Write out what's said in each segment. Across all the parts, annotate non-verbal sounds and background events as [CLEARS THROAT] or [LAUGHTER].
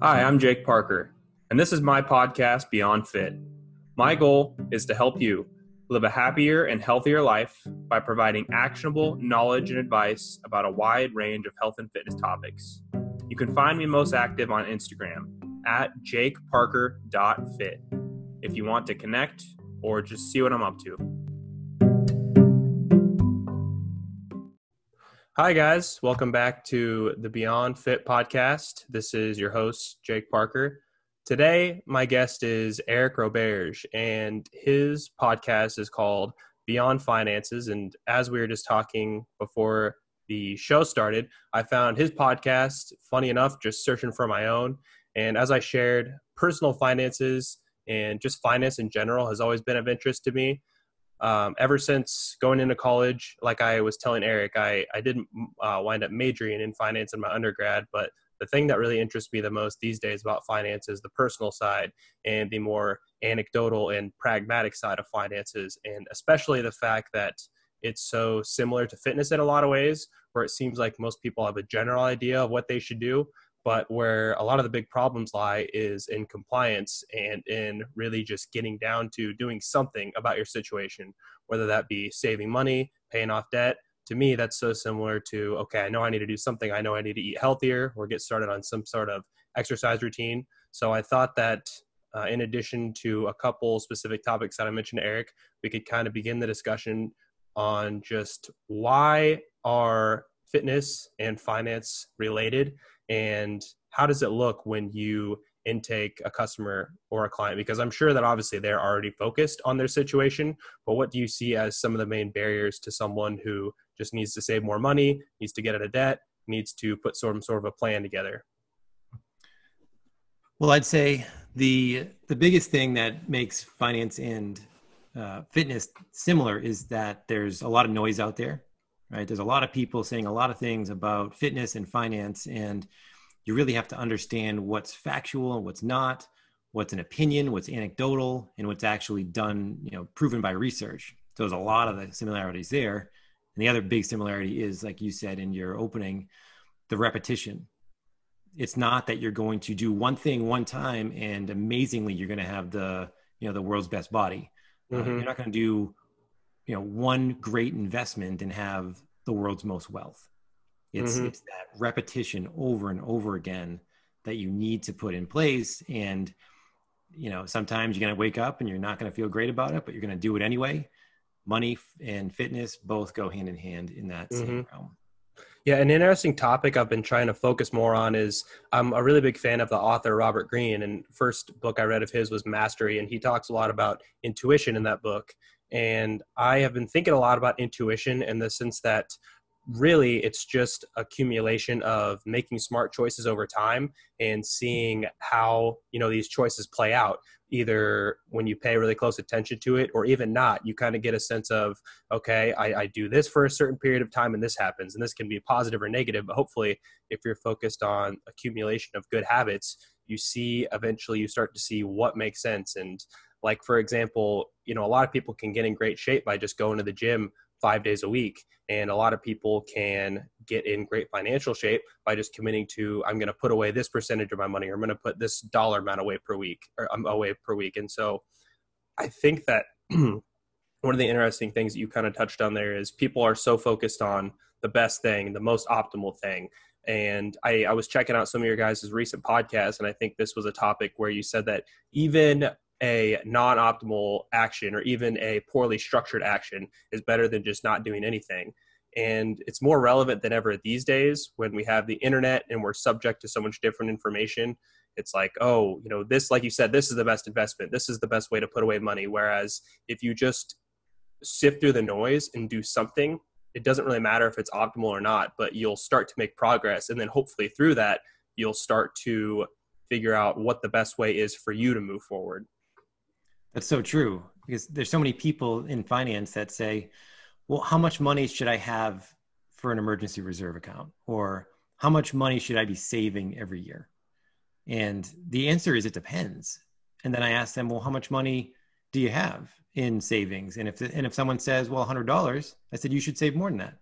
Hi, I'm Jake Parker, and this is my podcast, Beyond Fit. My goal is to help you live a happier and healthier life by providing actionable knowledge and advice about a wide range of health and fitness topics. You can find me most active on Instagram at jakeparker.fit if you want to connect or just see what I'm up to. Hi, guys. Welcome back to the Beyond Fit podcast. This is your host, Jake Parker. Today, my guest is Eric Roberge, and his podcast is called Beyond Finances. And as we were just talking before the show started, I found his podcast, funny enough, just searching for my own. And as I shared, personal finances and just finance in general has always been of interest to me um, ever since going into college, like I was telling Eric, I, I didn't uh, wind up majoring in finance in my undergrad, but the thing that really interests me the most these days about finance is the personal side and the more anecdotal and pragmatic side of finances, and especially the fact that it's so similar to fitness in a lot of ways, where it seems like most people have a general idea of what they should do, but where a lot of the big problems lie is in compliance and in really just getting down to doing something about your situation whether that be saving money paying off debt. To me that's so similar to okay i know i need to do something. I know i need to eat healthier or get started on some sort of exercise routine. So i thought that uh, in addition to a couple specific topics that i mentioned to eric we could kind of begin the discussion on just why are fitness and finance related and how does it look when you intake a customer or a client? Because i'm sure that obviously they're already focused on their situation but what do you see as some of the main barriers to someone who just needs to save more money needs to get out of debt needs to put some sort of a plan together? Well i'd say the the biggest thing that makes finance and uh, fitness similar is that there's a lot of noise out there right? There's a lot of people saying a lot of things about fitness and finance, and you really have to understand what's factual and what's not, what's an opinion, what's anecdotal, and what's actually done, you know, proven by research. So there's a lot of the similarities there. And the other big similarity is, like you said in your opening, the repetition. It's not that you're going to do one thing one time and amazingly you're going to have the, you know, the world's best body. Uh, mm-hmm. Uh, you're not going to do you know one great investment and have the world's most wealth it's mm-hmm. it's that repetition over and over again that you need to put in place and you know sometimes you're going to wake up and you're not going to feel great about it but you're going to do it anyway money and fitness both go hand in hand in that mm-hmm. same realm yeah, an interesting topic I've been trying to focus more on is I'm a really big fan of the author Robert Greene, and first book I read of his was Mastery, and he talks a lot about intuition in that book. And I have been thinking a lot about intuition in the sense that really it's just accumulation of making smart choices over time and seeing how you know these choices play out either when you pay really close attention to it or even not you kind of get a sense of okay I, I, do this for a certain period of time and this happens and this can be positive or negative but hopefully if you're focused on accumulation of good habits you see eventually you start to see what makes sense and like for example you know a lot of people can get in great shape by just going to the gym five days a week and a lot of people can get in great financial shape by just committing to i'm going to put away this percentage of my money or i'm going to put this dollar amount away per week or I'm away per week. And so i think that [CLEARS THROAT] one of the interesting things that you kind of touched on there is people are so focused on the best thing the most optimal thing. And I, I was checking out some of your guys' recent podcasts and i think this was a topic where you said that even a non-optimal action or even a poorly structured action is better than just not doing anything. And it's more relevant than ever these days when we have the internet and we're subject to so much different information. It's like oh you know this like you said this is the best investment. This is the best way to put away money. Whereas if you just sift through the noise and do something it doesn't really matter if it's optimal or not but you'll start to make progress. And then hopefully through that you'll start to figure out what the best way is for you to move forward that's so true because there's so many people in finance that say, well, how much money should I have for an emergency reserve account? Or how much money should I be saving every year? And the answer is it depends. And then I ask them, well, how much money do you have in savings? And if and if someone says, well, hundred dollars, I said you should save more than that.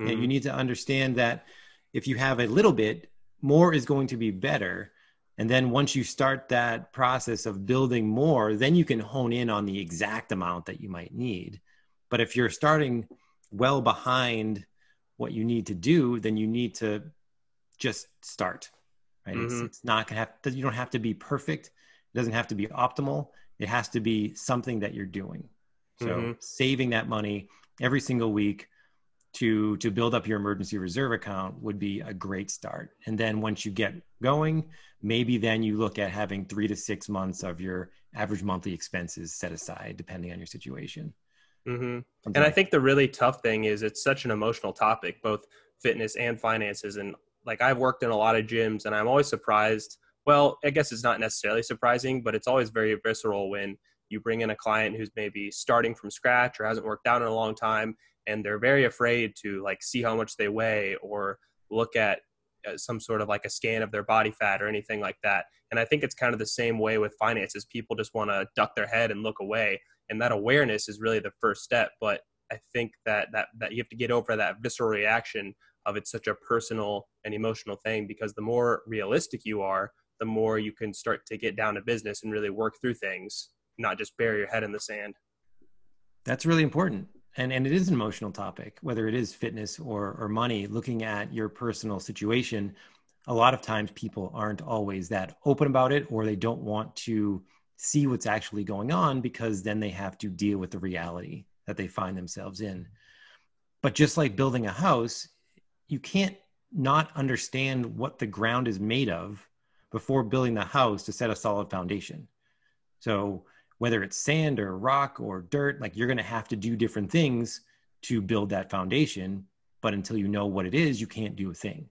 Mm-hmm. And you need to understand that if you have a little bit, more is going to be better And then once you start that process of building more, then you can hone in on the exact amount that you might need. But if you're starting well behind what you need to do, then you need to just start. Right? Mm-hmm. It's, it's not gonna have. You don't have to be perfect. It doesn't have to be optimal. It has to be something that you're doing. So mm-hmm. saving that money every single week to to build up your emergency reserve account would be a great start. And then once you get going, maybe then you look at having 3 to 6 months of your average monthly expenses set aside depending on your situation. Mm-hmm. And I think the really tough thing is it's such an emotional topic, both fitness and finances. And like I've worked in a lot of gyms and I'm always surprised. Well, I guess it's not necessarily surprising, but it's always very visceral when you bring in a client who's maybe starting from scratch or hasn't worked out in a long time and they're very afraid to like see how much they weigh or look at uh, some sort of like a scan of their body fat or anything like that and i think it's kind of the same way with finances people just want to duck their head and look away and that awareness is really the first step but i think that that that you have to get over that visceral reaction of it's such a personal and emotional thing because the more realistic you are the more you can start to get down to business and really work through things not just bury your head in the sand. That's really important. And, and it is an emotional topic, whether it is fitness or, or money, looking at your personal situation. A lot of times people aren't always that open about it, or they don't want to see what's actually going on because then they have to deal with the reality that they find themselves in. But just like building a house, you can't not understand what the ground is made of before building the house to set a solid foundation. So whether it's sand or rock or dirt, like you're going to have to do different things to build that foundation. But until you know what it is, you can't do a thing.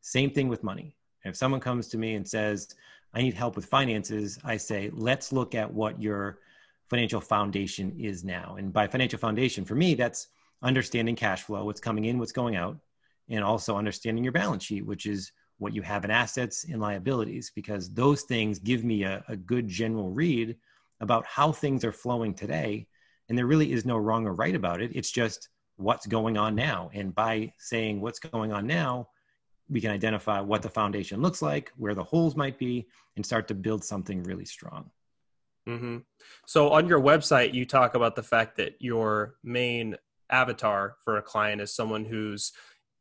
Same thing with money. If someone comes to me and says, I need help with finances, I say, let's look at what your financial foundation is now. And by financial foundation, for me, that's understanding cash flow, what's coming in, what's going out, and also understanding your balance sheet, which is what you have in assets and liabilities, because those things give me a, a good general read about how things are flowing today. And there really is no wrong or right about it. It's just what's going on now. And by saying what's going on now, we can identify what the foundation looks like, where the holes might be, and start to build something really strong. Mm-hmm. So, on your website, you talk about the fact that your main avatar for a client is someone who's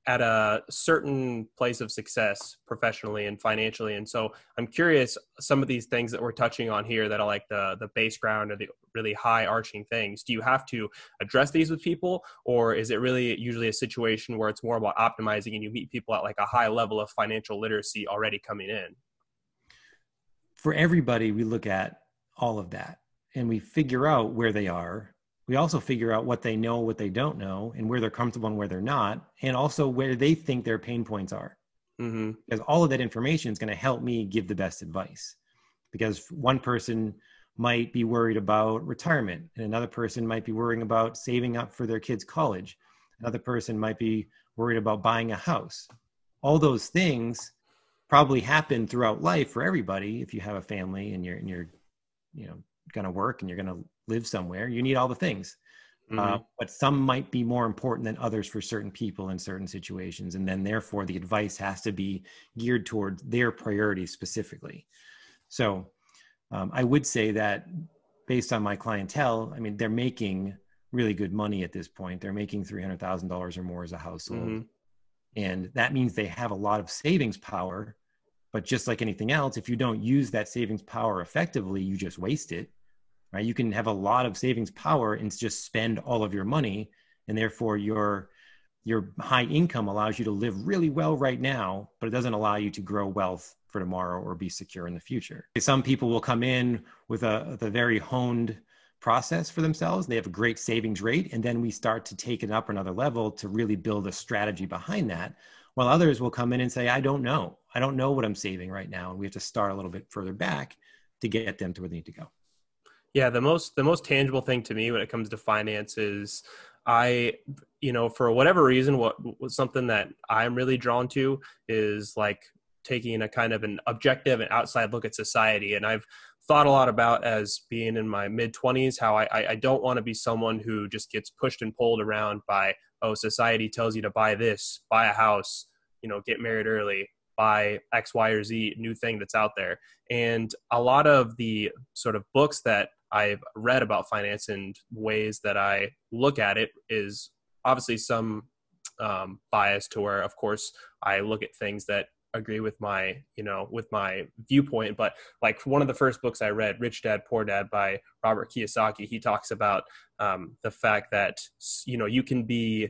at a certain place of success professionally and financially. And so i'm curious some of these things that we're touching on here that are like the the base ground or the really high arching things do you have to address these with people? Or is it really usually a situation where it's more about optimizing and you meet people at like a high level of financial literacy already coming in? For everybody we look at all of that and we figure out where they are we also figure out what they know, what they don't know, and where they're comfortable and where they're not, and also where they think their pain points are. Mm-hmm. Because all of that information is going to help me give the best advice. Because one person might be worried about retirement, and another person might be worrying about saving up for their kids' college. Another person might be worried about buying a house. All those things probably happen throughout life for everybody. If you have a family and you're and you're, you know, going to work and you're going to live somewhere you need all the things. Mm-hmm. uh, but some might be more important than others for certain people in certain situations and then therefore the advice has to be geared towards their priorities specifically. So um, i would say that based on my clientele i mean they're making really good money at this point. They're making $300000 or more as a household. Mm-hmm. and that means they have a lot of savings power but just like anything else if you don't use that savings power effectively you just waste it right? You can have a lot of savings power and just spend all of your money, and therefore your your high income allows you to live really well right now, but it doesn't allow you to grow wealth for tomorrow or be secure in the future. Some people will come in with a, a very honed process for themselves. They have a great savings rate, and then we start to take it up another level to really build a strategy behind that. While others will come in and say, I don't know. I don't know what I'm saving right now. And we have to start a little bit further back to get them to where they need to go. Yeah, the most the most tangible thing to me when it comes to finances, I you know for whatever reason what was something that I'm really drawn to is like taking a kind of an objective and outside look at society and I've thought a lot about as being in my mid 20s how I, I don't want to be someone who just gets pushed and pulled around by oh society tells you to buy this buy a house you know get married early buy X, Y, or Z new thing that's out there. And a lot of the sort of books that I've read about finance and ways that I look at it is obviously some um, bias to where, of course, I look at things that agree with my you know with my viewpoint. But like one of the first books i read rich dad poor dad by robert kiyosaki he talks about um, the fact that you know you can be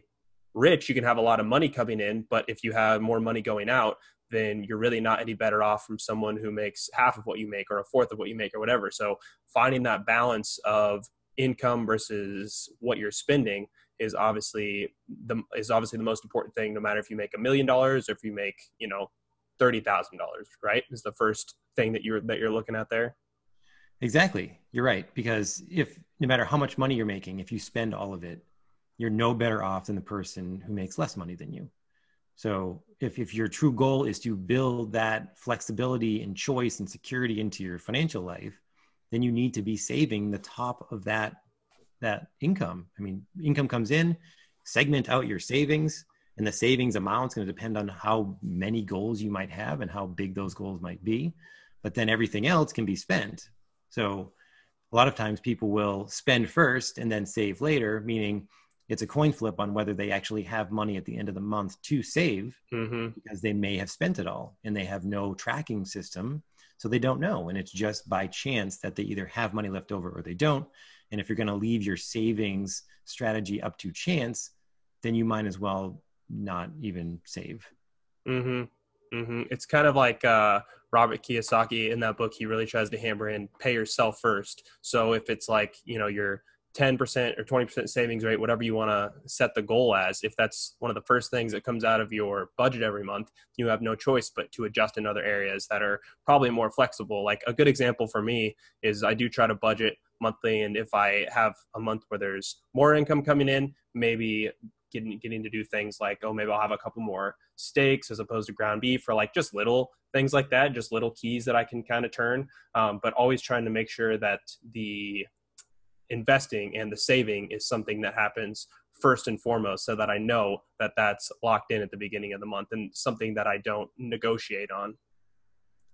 rich you can have a lot of money coming in but if you have more money going out then you're really not any better off from someone who makes half of what you make or a fourth of what you make or whatever. So finding that balance of income versus what you're spending is obviously the is obviously the most important thing no matter if you make a million dollars or if you make you know thirty thousand dollars right is the first thing that you're that you're looking at there. Exactly. You're right. Because if no matter how much money you're making if you spend all of it you're no better off than the person who makes less money than you so if, if your true goal is to build that flexibility and choice and security into your financial life then you need to be saving the top of that that income. I mean, income comes in, segment out your savings, and the savings amount is going to depend on how many goals you might have and how big those goals might be. But then everything else can be spent. So a lot of times people will spend first and then save later, meaning it's a coin flip on whether they actually have money at the end of the month to save mm-hmm. because they may have spent it all and they have no tracking system. So they don't know. And it's just by chance that they either have money left over or they don't. And if you're going to leave your savings strategy up to chance, then you might as well not even save. Mm-hmm. Mm-hmm. It's kind of like uh, Robert Kiyosaki in that book. He really tries to hammer in pay yourself first. So if it's like you know your 10% or 20% savings rate, whatever you want to set the goal as, if that's one of the first things that comes out of your budget every month, you have no choice but to adjust in other areas that are probably more flexible. Like a good example for me is I do try to budget monthly. And if I have a month where there's more income coming in, maybe getting getting to do things like oh maybe I'll have a couple more steaks as opposed to ground beef or like just little things like that, just little keys that I can kind of turn. Um, but always trying to make sure that the investing and the saving is something that happens first and foremost so that I know that that's locked in at the beginning of the month and something that I don't negotiate on.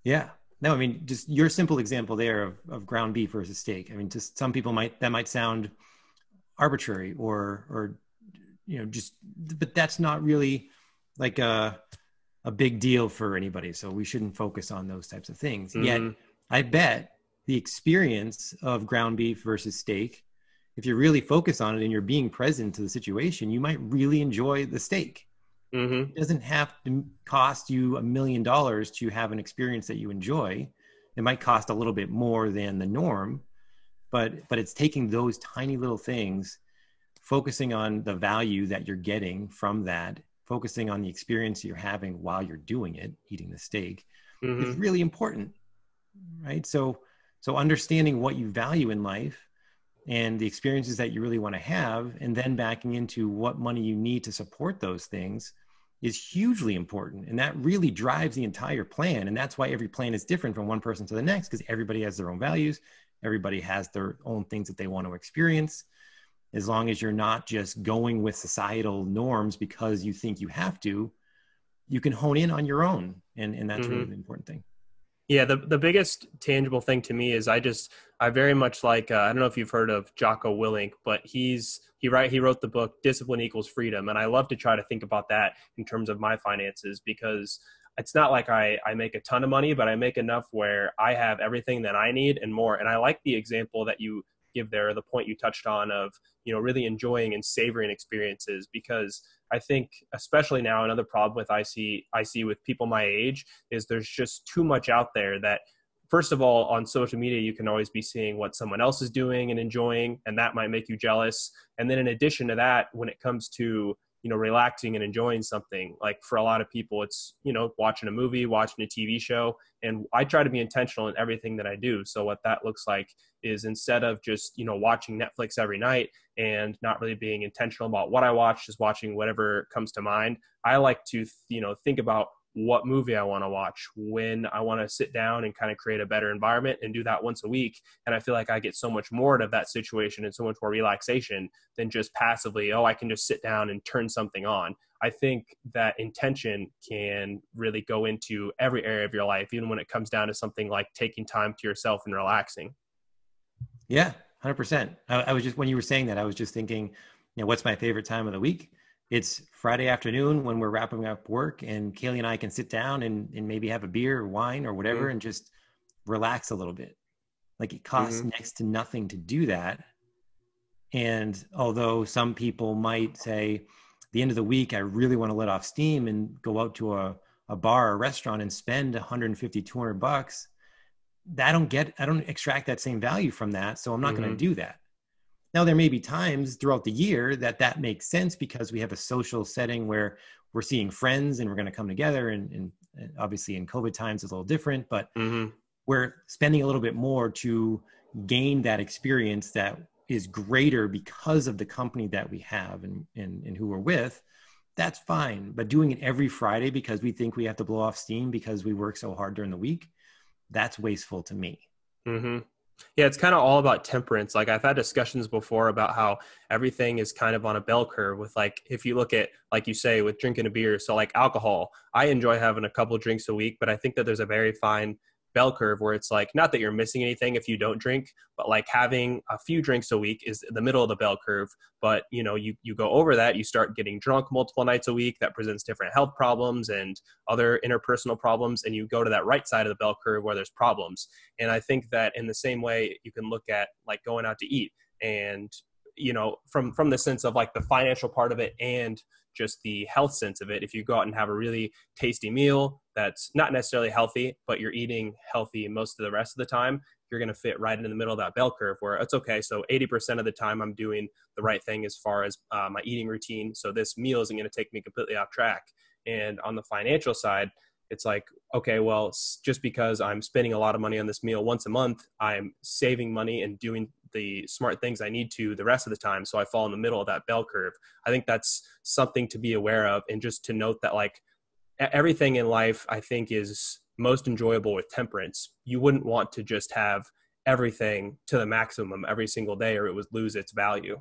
Yeah, no, I mean, just your simple example there of, of ground beef versus steak. I mean, just some people might, that might sound arbitrary or, or, you know, just, but that's not really like a, a big deal for anybody. So we shouldn't focus on those types of things. Mm-hmm. Yet I bet the experience of ground beef versus steak, if you really focus on it and you're being present to the situation, you might really enjoy the steak. Mm-hmm. It doesn't have to cost you a million dollars to have an experience that you enjoy. It might cost a little bit more than the norm, but but it's taking those tiny little things, focusing on the value that you're getting from that, focusing on the experience you're having while you're doing it, eating the steak, mm-hmm. is really important, right? So so understanding what you value in life and the experiences that you really want to have, and then backing into what money you need to support those things is hugely important. And that really drives the entire plan. And that's why every plan is different from one person to the next because everybody has their own values. Everybody has their own things that they want to experience. As long as you're not just going with societal norms because you think you have to you can hone in on your own. And, and that's mm-hmm. really the important thing yeah, the the biggest tangible thing to me is I just I very much like uh, I don't know if you've heard of Jocko Willink, but he's he write he wrote the book Discipline Equals Freedom, and I love to try to think about that in terms of my finances because it's not like I I make a ton of money, but I make enough where I have everything that I need and more. And I like the example that you give there, the point you touched on of you know really enjoying and savoring experiences because I think, especially now, another problem with I see I see with people my age is there's just too much out there that first of all on social media you can always be seeing what someone else is doing and enjoying and that might make you jealous. And then in addition to that when it comes to you know relaxing and enjoying something. Like for a lot of people it's you know watching a movie watching a tv show and i try to be intentional in everything that i do. So what that looks like is instead of just you know watching netflix every night and not really being intentional about what i watch just watching whatever comes to mind i like to you know think about what movie I want to watch, when I want to sit down and kind of create a better environment and do that once a week. And I feel like I get so much more out of that situation and so much more relaxation than just passively, oh, I can just sit down and turn something on. I I think that intention can really go into every area of your life, even when it comes down to something like taking time to yourself and relaxing. Yeah, hundred percent. I was just when you were saying that, I was just thinking, you know, what's my favorite time of the week? It's Friday afternoon when we're wrapping up work, and Kaylee and I can sit down and, and maybe have a beer or wine or whatever, mm-hmm. and just relax a little bit. Like it costs mm-hmm. next to nothing to do that. And although some people might say, the end of the week, I really want to let off steam and go out to a, a bar or restaurant and spend 150, 200 bucks. I don't get, I don't extract that same value from that. So I'm not mm-hmm. going to do that. Now, there may be times throughout the year that that makes sense because we have a social setting where we're seeing friends and we're going to come together. And, and, and, obviously, in COVID times, it's a little different, but mm-hmm. we're spending a little bit more to gain that experience that is greater because of the company that we have and, and, and who we're with, that's fine. But doing it every Friday because we think we have to blow off steam because we work so hard during the week, that's wasteful to me. Mm-hmm. Yeah, it's kind of all about temperance. Like I've had discussions before about how everything is kind of on a bell curve with like if you look at like you say with drinking a beer, so like alcohol, I enjoy having a couple drinks a week, but I think that there's a very fine bell curve where it's like not that you're missing anything if you don't drink but like having a few drinks a week is the middle of the bell curve. But you know you you go over that you start getting drunk multiple nights a week that presents different health problems and other interpersonal problems and you go to that right side of the bell curve where there's problems. And i think that in the same way you can look at like going out to eat and you know from from the sense of like the financial part of it and just the health sense of it. If you go out and have a really tasty meal that's not necessarily healthy, but you're eating healthy most of the rest of the time, you're going to fit right in the middle of that bell curve where it's okay. So 80% of the time I'm doing the right thing as far as uh, my eating routine. So this meal isn't going to take me completely off track. And on the financial side, it's like, okay, well, just because I'm spending a lot of money on this meal once a month, I'm saving money and doing the smart things I need to the rest of the time. So I fall in the middle of that bell curve. I think that's something to be aware of and just to note that like everything in life, I think is most enjoyable with temperance. You wouldn't want to just have everything to the maximum every single day or it would lose its value.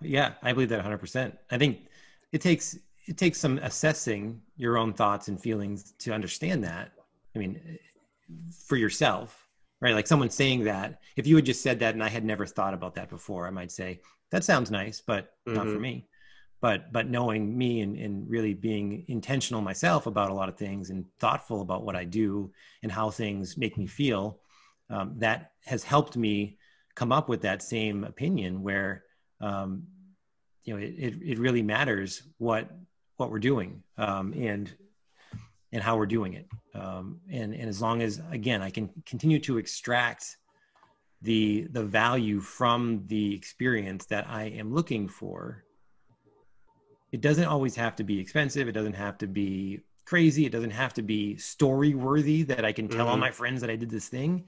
Yeah, I believe that 100%. I think it takes it takes some assessing your own thoughts and feelings to understand that. I mean, for yourself, right? Like someone saying that, if you had just said that and I had never thought about that before, I might say, that sounds nice, but mm-hmm. not for mm-hmm. me. But but knowing me and, and really being intentional myself about a lot of things and thoughtful about what I do and how things make me feel, um, that has helped me come up with that same opinion where um, you know it, it, it really matters what what we're doing um, and and how we're doing it. Um, and, and as long as, again, I can continue to extract the, the value from the experience that I am looking for, it doesn't always have to be expensive. It doesn't have to be crazy. It doesn't have to be story worthy that I can tell mm-hmm. all my friends that I did this thing.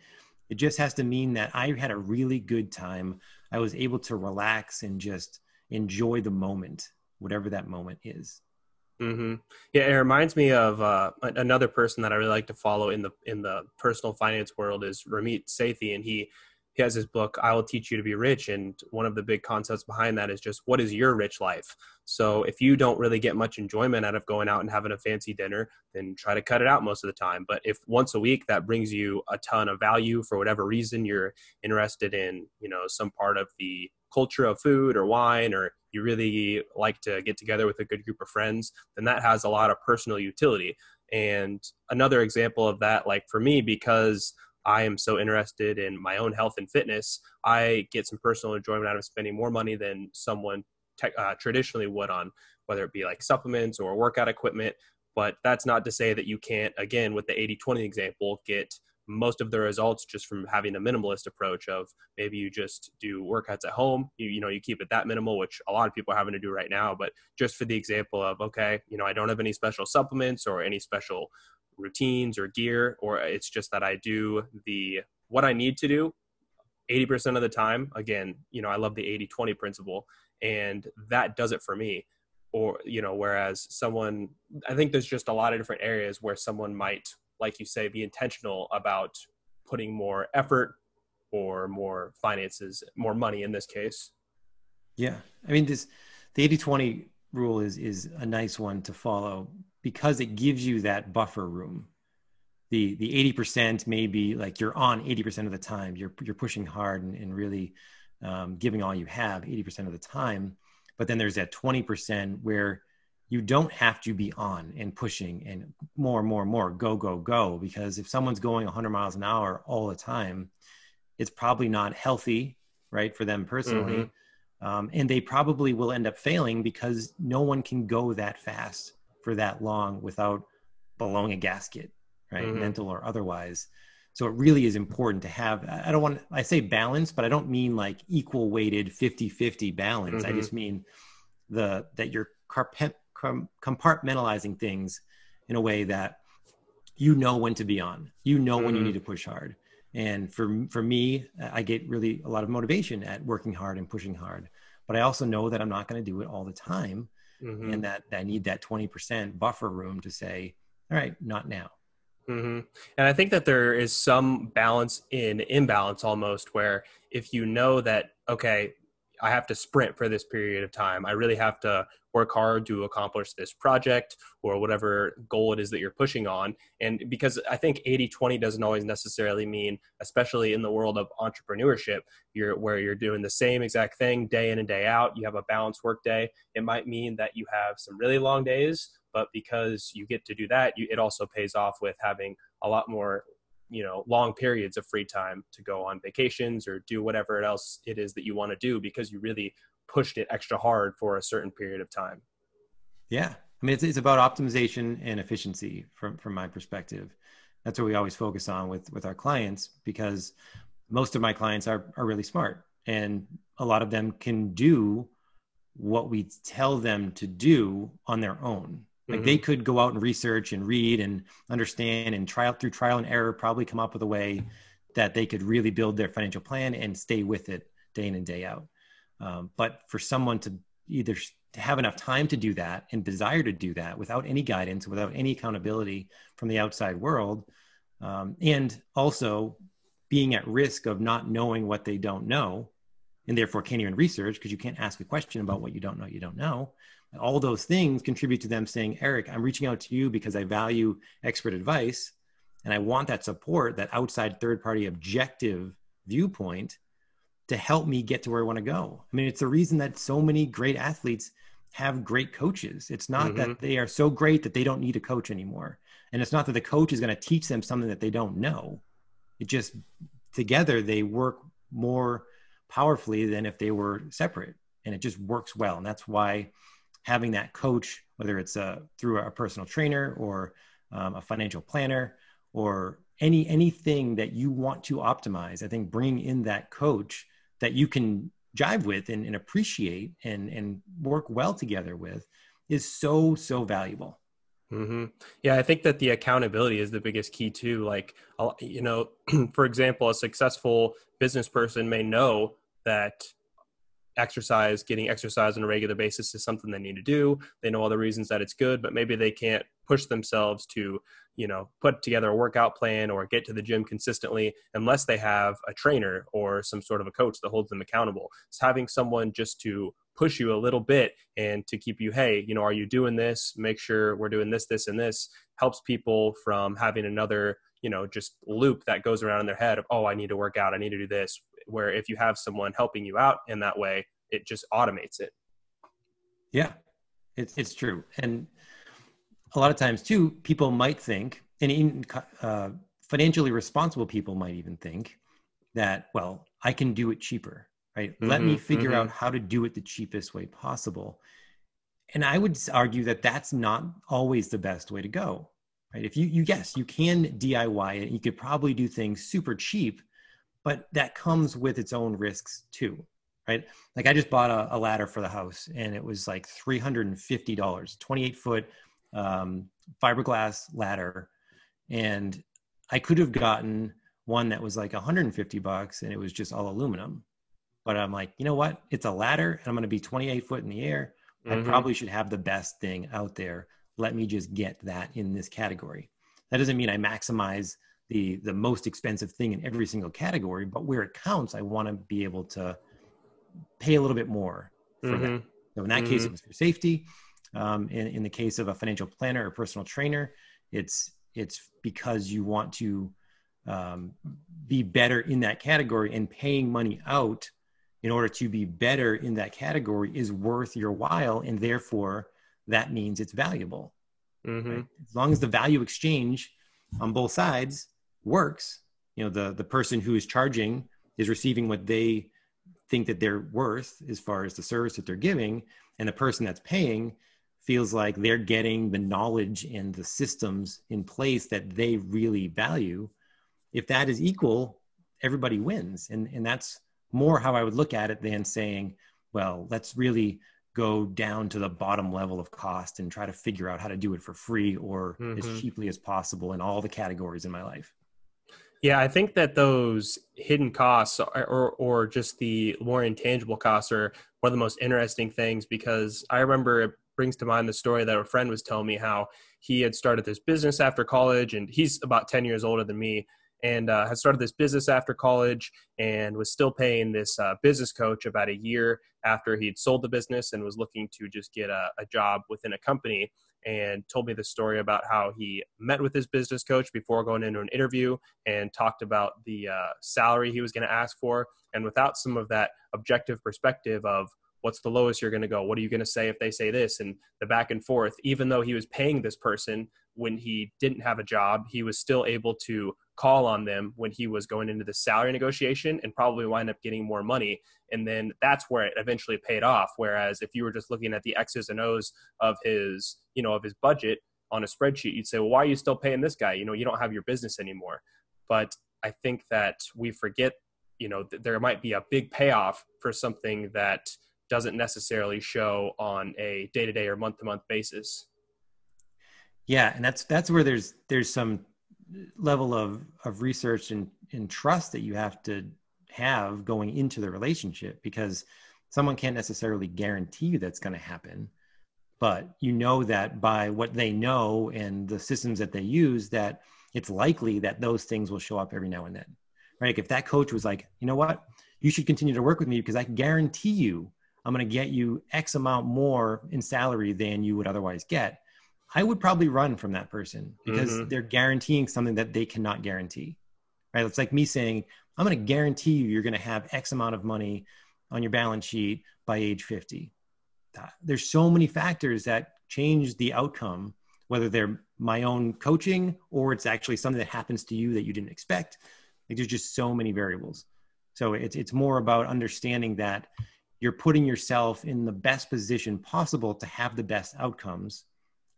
It just has to mean that I had a really good time. I was able to relax and just enjoy the moment, whatever that moment is. Mm-hmm. Yeah, it reminds me of uh, another person that I really like to follow in the in the personal finance world is Ramit Sethi, and he he has his book "I Will Teach You to Be Rich," and one of the big concepts behind that is just what is your rich life. So if you don't really get much enjoyment out of going out and having a fancy dinner, then try to cut it out most of the time. But if once a week that brings you a ton of value for whatever reason you're interested in, you know, some part of the culture of food or wine or you really like to get together with a good group of friends, then that has a lot of personal utility. And another example of that, like for me, because I am so interested in my own health and fitness, I get some personal enjoyment out of spending more money than someone te- uh, traditionally would on whether it be like supplements or workout equipment. But that's not to say that you can't, again, with the 80 20 example, get most of the results just from having a minimalist approach of maybe you just do workouts at home. You, you know you keep it that minimal which a lot of people are having to do right now. But just for the example of okay you know i don't have any special supplements or any special routines or gear or it's just that i do the what i need to do 80% of the time. Again you know i love the 80 20 principle and that does it for me. Or you know whereas someone i think there's just a lot of different areas where someone might like you say, be intentional about putting more effort or more finances, more money in this case. Yeah. I mean, this, the 80 20 rule is is a nice one to follow because it gives you that buffer room. The the 80% may be like you're on 80% of the time. You're you're pushing hard and, and really um, giving all you have 80% of the time. But then there's that 20% where you don't have to be on and pushing and more and more and more go go go because if someone's going 100 miles an hour all the time it's probably not healthy right for them personally mm-hmm. um, and they probably will end up failing because no one can go that fast for that long without blowing a gasket right mm-hmm. mental or otherwise so it really is important to have i don't want i say balance but i don't mean like equal weighted 50 50 balance mm-hmm. i just mean the that you're carpet compartmentalizing things in a way that you know when to be on you know when mm-hmm. you need to push hard and for for me i get really a lot of motivation at working hard and pushing hard but i also know that i'm not going to do it all the time mm-hmm. and that, that i need that 20% buffer room to say all right not now mm-hmm. and i think that there is some balance in imbalance almost where if you know that okay I have to sprint for this period of time. I really have to work hard to accomplish this project or whatever goal it is that you're pushing on. And because I think 80 20 doesn't always necessarily mean, especially in the world of entrepreneurship, you're where you're doing the same exact thing day in and day out. You have a balanced work day. It might mean that you have some really long days, but because you get to do that, you, it also pays off with having a lot more you know long periods of free time to go on vacations or do whatever else it is that you want to do because you really pushed it extra hard for a certain period of time. Yeah. I mean it's, it's about optimization and efficiency from from my perspective. That's what we always focus on with with our clients because most of my clients are are really smart and a lot of them can do what we tell them to do on their own like mm-hmm. they could go out and research and read and understand and try out through trial and error, probably come up with a way that they could really build their financial plan and stay with it day in and day out. Um, but for someone to either have enough time to do that and desire to do that without any guidance, without any accountability from the outside world, um, and also being at risk of not knowing what they don't know, and therefore can't even research because you can't ask a question about what you don't know you don't know all those things contribute to them saying, Eric, I'm reaching out to you because I value expert advice and I want that support, that outside third party objective viewpoint to help me get to where I want to go. I mean, it's the reason that so many great athletes have great coaches. It's not mm-hmm. that they are so great that they don't need a coach anymore. And it's not that the coach is going to teach them something that they don't know. It just together they work more powerfully than if they were separate. And it just works well. And that's why having that coach, whether it's uh, through a personal trainer or um, a financial planner or any anything that you want to optimize, I think bringing in that coach that you can jive with and, and appreciate and and work well together with is so so valuable. Mm-hmm. Yeah, I think that the accountability is the biggest key too. Like, you know, [CLEARS THROAT] for example, a successful business person may know that exercise, getting exercise on a regular basis is something they need to do. They know all the reasons that it's good, but maybe they can't push themselves to, you know, put together a workout plan or get to the gym consistently unless they have a trainer or some sort of a coach that holds them accountable. It's having someone just to push you a little bit and to keep you, hey, you know, are you doing this? Make sure we're doing this, this, and this helps people from having another, you know, just loop that goes around in their head of, oh, I need to work out, I need to do this where if you have someone helping you out in that way, it just automates it. Yeah, it's, it's true. And a lot of times too, people might think, and even uh, financially responsible people might even think that, well, I can do it cheaper, right? Mm-hmm, Let me figure mm-hmm. out how to do it the cheapest way possible. And I would argue that that's not always the best way to go, right? If you, you yes, you can DIY it. You could probably do things super cheap, but that comes with its own risks too right? Like i just bought a, a ladder for the house and it was like $350 28 foot um, fiberglass ladder. And i could have gotten one that was like 150 bucks and it was just all aluminum. But i'm like you know what? It's a ladder and i'm going to be 28 foot in the air. Mm-hmm. i probably should have the best thing out there. Let me just get that in this category. That doesn't mean i maximize the the most expensive thing in every single category but where it counts i want to be able to pay a little bit more for mm-hmm. that So in that mm-hmm. case, it was for safety. Um, in, in the case of a financial planner or personal trainer, it's it's because you want to um, be better in that category and paying money out in order to be better in that category is worth your while and therefore that means it's valuable mm-hmm. right? as long as the value exchange on both sides works you know the the person who is charging is receiving what they think that they're worth as far as the service that they're giving. And the person that's paying feels like they're getting the knowledge and the systems in place that they really value. If that is equal everybody wins. And and that's more how i would look at it than saying well let's really go down to the bottom level of cost and try to figure out how to do it for free or mm-hmm. as cheaply as possible in all the categories in my life yeah, I think that those hidden costs or, or, or just the more intangible costs are one of the most interesting things because I remember it brings to mind the story that a friend was telling me how he had started this business after college and he's about 10 years older than me and uh, had started this business after college and was still paying this uh, business coach about a year after he'd sold the business and was looking to just get a, a job within a company and told me the story about how he met with his business coach before going into an interview and talked about the uh, salary he was going to ask for. And without some of that objective perspective of what's the lowest you're going to go, what are you going to say if they say this, and the back and forth, even though he was paying this person when he didn't have a job, he was still able to call on them when he was going into the salary negotiation and probably wind up getting more money. And then that's where it eventually paid off. Whereas if you were just looking at the X's and O's of his, you know, of his budget on a spreadsheet, you'd say, well, why are you still paying this guy? You know, you don't have your business anymore. But I think that we forget, you know, that there might be a big payoff for something that doesn't necessarily show on a day to day or month to month basis. Yeah, and that's that's where there's there's some level of of research and, and trust that you have to have going into the relationship because someone can't necessarily guarantee you that's going to happen. But you know that by what they know and the systems that they use that it's likely that those things will show up every now and then. Right? Like if that coach was like you know what? You should continue to work with me because i guarantee you i'm going to get you x amount more in salary than you would otherwise get I would probably run from that person because mm-hmm. they're guaranteeing something that they cannot guarantee. Right? It's like me saying, I'm going to guarantee you you're going to have X amount of money on your balance sheet by age 50. There's so many factors that change the outcome, whether they're my own coaching or it's actually something that happens to you that you didn't expect. Like there's just so many variables. So it's it's more about understanding that you're putting yourself in the best position possible to have the best outcomes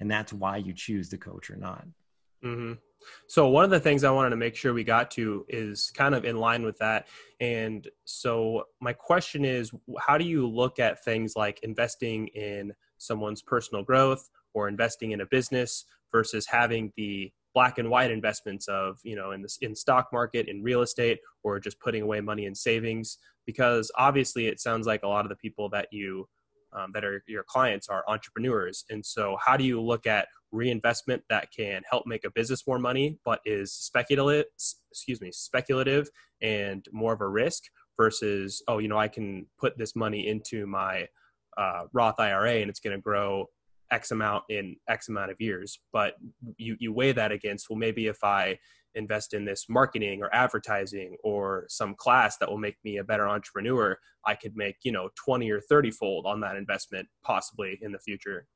and that's why you choose the coach or not. Mm-hmm. so one of the things i wanted to make sure we got to is kind of in line with that. And so my question is how do you look at things like investing in someone's personal growth or investing in a business versus having the black and white investments of you know in this in stock market in real estate or just putting away money in savings? Because obviously it sounds like a lot of the people that you um, that are your clients are entrepreneurs. And so, how do you look at reinvestment that can help make a business more money, but is speculative? Excuse me, speculative and more of a risk versus, oh, you know, I can put this money into my uh, Roth IRA and it's going to grow X amount in X amount of years. But you you weigh that against, well, maybe if I invest in this marketing or advertising or some class that will make me a better entrepreneur i could make you know 20 or 30 fold on that investment possibly in the future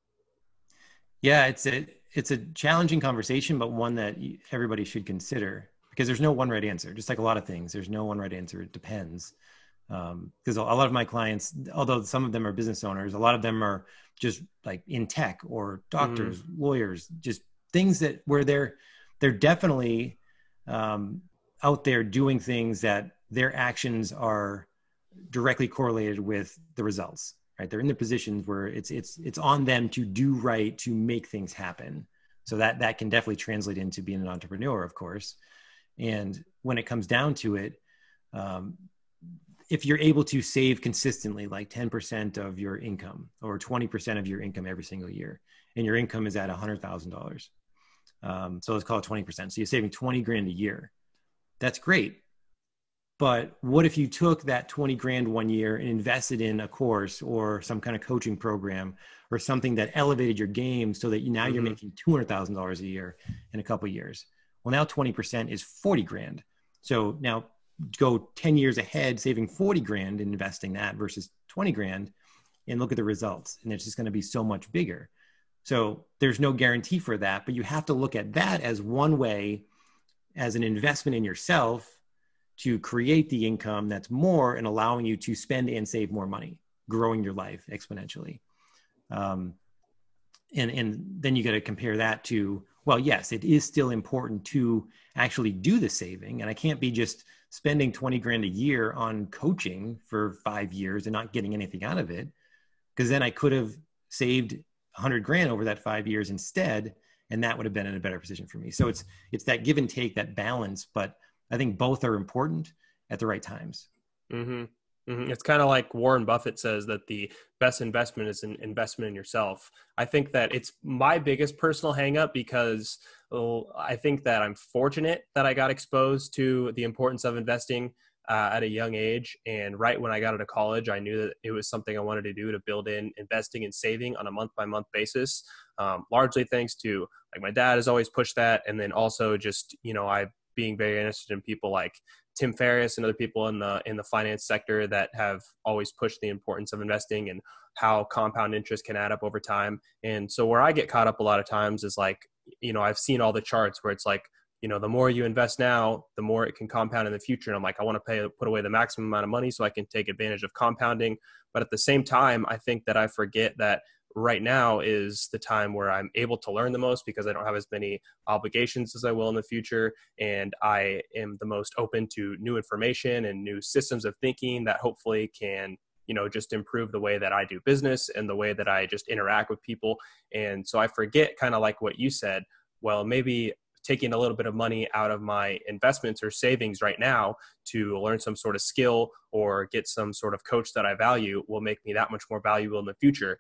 yeah it's a it's a challenging conversation but one that everybody should consider because there's no one right answer just like a lot of things there's no one right answer it depends because um, a lot of my clients although some of them are business owners a lot of them are just like in tech or doctors mm. lawyers just things that where they're they're definitely um, out there doing things that their actions are directly correlated with the results right? They're in the positions where it's it's it's on them to do right to make things happen. So that that can definitely translate into being an entrepreneur of course. And when it comes down to it um, if you're able to save consistently like 10% of your income or 20% of your income every single year and your income is at $100000 um, so let's call it 20%. So you're saving 20 grand a year. That's great. but what if you took that 20 grand one year and invested in a course or some kind of coaching program or something that elevated your game so that you, now mm-hmm. you're making $200,000 a year in a couple years? Well, now 20% is 40 grand. So now go 10 years ahead, saving 40 grand and investing that versus 20 grand and look at the results. And it's just going to be so much bigger. So there's no guarantee for that, but you have to look at that as one way as an investment in yourself to create the income that's more and allowing you to spend and save more money, growing your life exponentially. Um, and, and then you got to compare that to, well, yes, it is still important to actually do the saving. And I can't be just spending 20 grand a year on coaching for five years and not getting anything out of it. Because then I could have saved 100 grand over that five years instead and that would have been in a better position for me so it's it's that give and take that balance but i think both are important at the right times mm-hmm. Mm-hmm. It's kind of like Warren Buffett says that the best investment is an investment in yourself. I think that it's my biggest personal hangup because well, I think that I'm fortunate that I got exposed to the importance of investing uh, at a young age. And right when I got out of college, I knew that it was something I wanted to do to build in investing and saving on a month by month basis. Um, largely thanks to like my dad has always pushed that, and then also just you know I being very interested in people like Tim Ferriss and other people in the in the finance sector that have always pushed the importance of investing and how compound interest can add up over time. And so where I get caught up a lot of times is like you know I've seen all the charts where it's like you know the more you invest now the more it can compound in the future. And i'm like i want to pay put away the maximum amount of money so i can take advantage of compounding. But at the same time i think that i forget that right now is the time where i'm able to learn the most because i don't have as many obligations as i will in the future. And i am the most open to new information and new systems of thinking that hopefully can you know just improve the way that i do business and the way that i just interact with people. And so i forget kind of like what you said. Well maybe taking a little bit of money out of my investments or savings right now to learn some sort of skill or get some sort of coach that I value will make me that much more valuable in the future.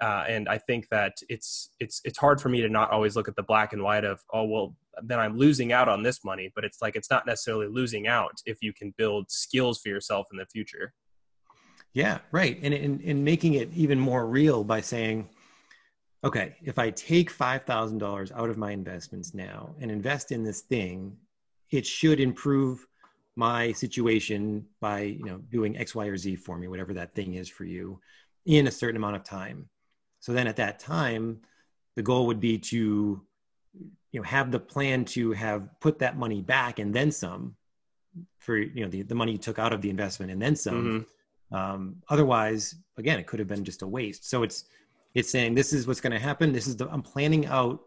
Uh, and I think that it's it's it's hard for me to not always look at the black and white of oh well then I'm losing out on this money, but it's like it's not necessarily losing out if you can build skills for yourself in the future. Yeah, right, and and, and making it even more real by saying okay, if I take $5,000 out of my investments now and invest in this thing, it should improve my situation by, you know, doing X, Y, or Z for me, whatever that thing is for you in a certain amount of time. So then at that time, the goal would be to, you know, have the plan to have put that money back and then some for, you know, the, the money you took out of the investment and then some. Mm-hmm. Um, otherwise, again, it could have been just a waste. So it's, it's saying this is what's going to happen. This is the i'm planning out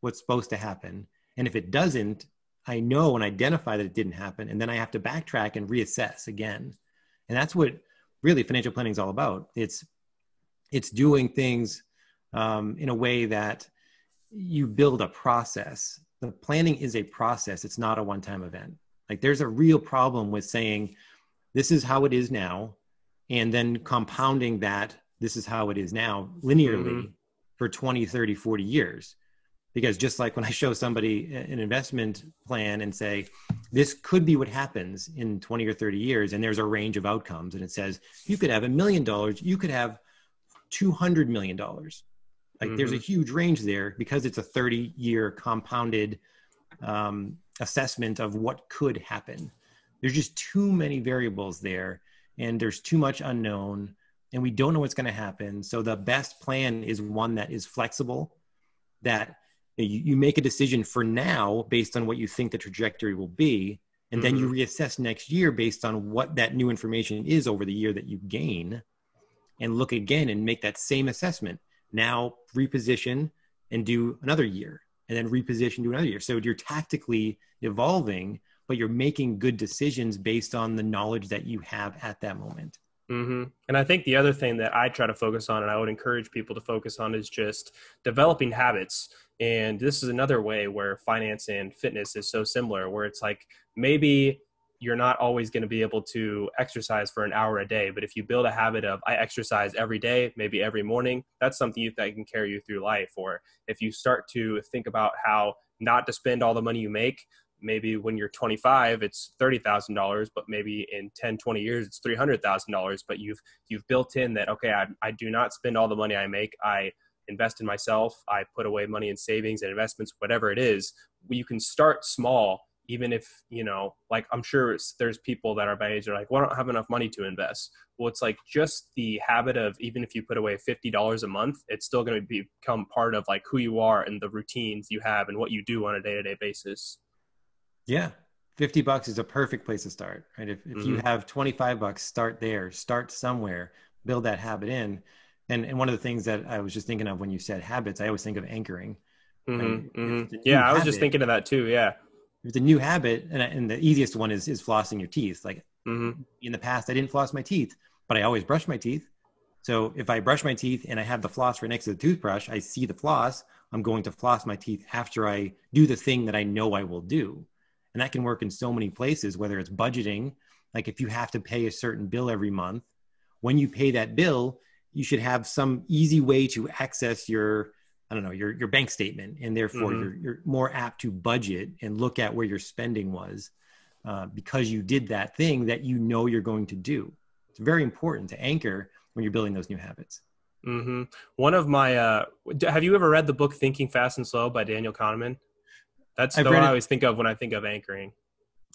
what's supposed to happen. And if it doesn't i know and identify that it didn't happen and then i have to backtrack and reassess again. And that's what really financial planning is all about. It's it's doing things um, in a way that you build a process. The planning is a process. It's not a one-time event. Like there's a real problem with saying this is how it is now and then compounding that this is how it is now linearly mm-hmm. for 20 30 40 years because just like when i show somebody an investment plan and say this could be what happens in 20 or 30 years and there's a range of outcomes and it says you could have a million dollars you could have 200 million dollars like mm-hmm. there's a huge range there because it's a 30 year compounded um, assessment of what could happen there's just too many variables there and there's too much unknown and we don't know what's going to happen. So the best plan is one that is flexible, that you, you, make a decision for now based on what you think the trajectory will be, and mm-hmm. then you mm-hmm. reassess next year based on what that new information is over the year that you gain, and look again and make that same assessment. Now reposition and do another year, and then reposition do another year. So you're tactically evolving, but you're making good decisions based on the knowledge that you have at that moment. Mm-hmm. And I think the other thing that I try to focus on, and I would encourage people to focus on, is just developing habits. And this is another way where finance and fitness is so similar, where it's like maybe you're not always going to be able to exercise for an hour a day, but if you build a habit of I exercise every day, maybe every morning, that's something that can carry you through life. Or if you start to think about how not to spend all the money you make, maybe when you're 25 it's $30000 but maybe in 10 20 years it's $300000 but you've you've built in that okay I, I do not spend all the money i make. I invest in myself. I put away money in savings and investments whatever it is. You can start small even if you know like i'm sure there's people that are my age are like well i don't have enough money to invest. Well it's like just the habit of even if you put away $50 a month it's still going to become part of like who you are and the routines you have and what you do on a day-to-day basis yeah 50 bucks is a perfect place to start right if, if mm-hmm. you have 25 bucks start there start somewhere build that habit in and and one of the things that i was just thinking of when you said habits i always think of anchoring mm-hmm. mm-hmm. yeah i was just thinking of that too yeah it's a new habit and, and the easiest one is is flossing your teeth like mm-hmm. in the past i didn't floss my teeth but i always brush my teeth so if i brush my teeth and i have the floss right next to the toothbrush i see the floss i'm going to floss my teeth after i do the thing that i know i will do and that can work in so many places whether it's budgeting like if you have to pay a certain bill every month when you pay that bill you should have some easy way to access your I don't know your your bank statement, and therefore mm-hmm. you're you're more apt to budget and look at where your spending was uh, because you did that thing that you know you're going to do. It's very important to anchor when you're building those new habits. Mm-hmm. One of my, uh, have you ever read the book Thinking Fast and Slow by Daniel Kahneman? That's the one I always think of when I think of anchoring.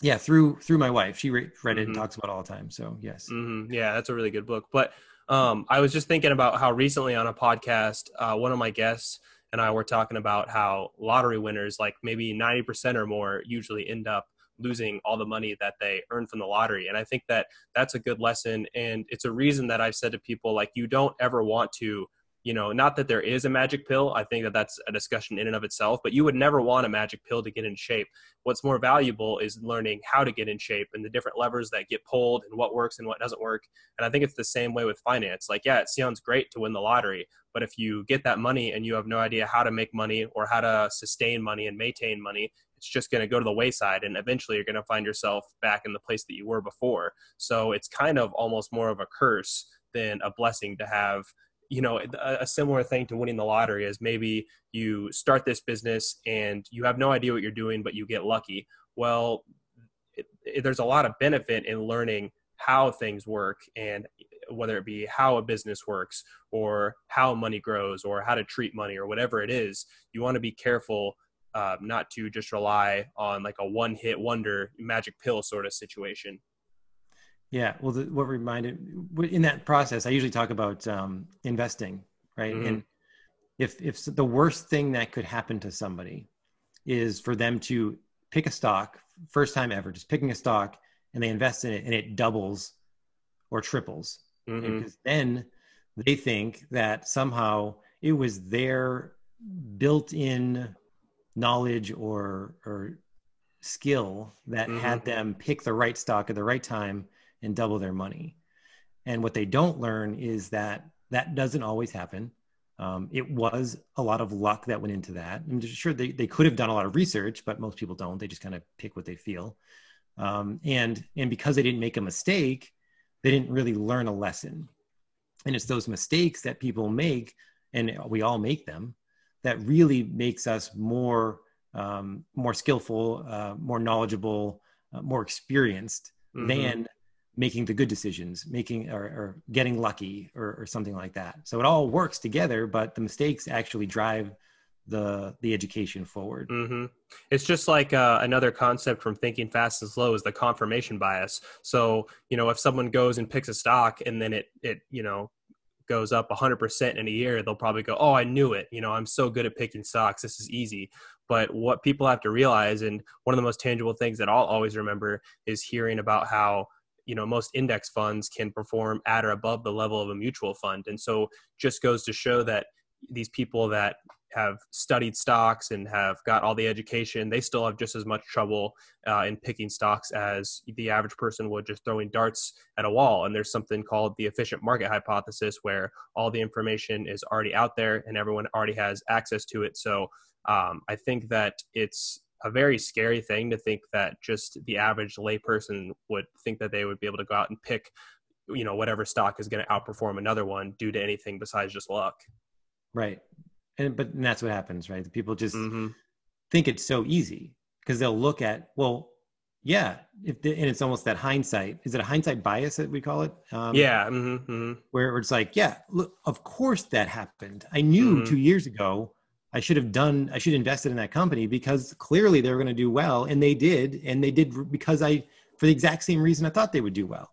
Yeah, through through my wife, she re- read it mm-hmm. and talks about it all the time. So yes, mm-hmm. yeah, that's a really good book. But um, I was just thinking about how recently on a podcast, uh, one of my guests and I were talking about how lottery winners, like maybe 90% or more, usually end up losing all the money that they earn from the lottery. And I think that that's a good lesson. And it's a reason that I've said to people, like, you don't ever want to you know not that there is a magic pill i think that that's a discussion in and of itself but you would never want a magic pill to get in shape. What's more valuable is learning how to get in shape and the different levers that get pulled and what works and what doesn't work. And i think it's the same way with finance. Like yeah it sounds great to win the lottery but if you get that money and you have no idea how to make money or how to sustain money and maintain money it's just going to go to the wayside and eventually you're going to find yourself back in the place that you were before. So it's kind of almost more of a curse than a blessing to have you know a, a, similar thing to winning the lottery is maybe you start this business and you have no idea what you're doing but you get lucky. Well it, it, there's a lot of benefit in learning how things work and whether it be how a business works or how money grows or how to treat money or whatever it is you want to be careful uh, not to just rely on like a one hit wonder magic pill sort of situation yeah. Well, the, what reminded in that process, I usually talk about um, investing, right? Mm-hmm. And if if the worst thing that could happen to somebody is for them to pick a stock, first time ever, just picking a stock, and they invest in it, and it doubles or triples, mm-hmm. because then they think that somehow it was their built-in knowledge or or skill that mm-hmm. had them pick the right stock at the right time and double their money. And what they don't learn is that that doesn't always happen. Um, it was a lot of luck that went into that. I'm sure they, they could have done a lot of research, but most people don't. They just kind of pick what they feel. Um, and and because they didn't make a mistake, they didn't really learn a lesson. And it's those mistakes that people make, and we all make them, that really makes us more um, more skillful, uh, more knowledgeable, uh, more experienced mm-hmm. than making the good decisions, making or, or getting lucky or, or, something like that. So it all works together, but the mistakes actually drive the the education forward. Mm-hmm. It's just like uh, another concept from thinking fast and slow is the confirmation bias. So you know, if someone goes and picks a stock and then it it you know goes up 100% in a year, they'll probably go, "Oh, I knew it. You know, I'm so good at picking stocks. This is easy." But what people have to realize, and one of the most tangible things that I'll always remember, is hearing about how you know most index funds can perform at or above the level of a mutual fund. And so just goes to show that these people that have studied stocks and have got all the education they still have just as much trouble uh, in picking stocks as the average person would just throwing darts at a wall. And there's something called the efficient market hypothesis where all the information is already out there and everyone already has access to it. So um, i think that it's a very scary thing to think that just the average layperson would think that they would be able to go out and pick you know whatever stock is going to outperform another one due to anything besides just luck right and but and that's what happens right The people just mm-hmm. think it's so easy because they'll look at well yeah if the, and it's almost that hindsight is it a hindsight bias that we call it um, yeah mm-hmm, mm-hmm. Where, it's like yeah look of course that happened i knew mm-hmm. two years ago i should have done i should have invested in that company because clearly they were going to do well and they did and they did because i for the exact same reason i thought they would do well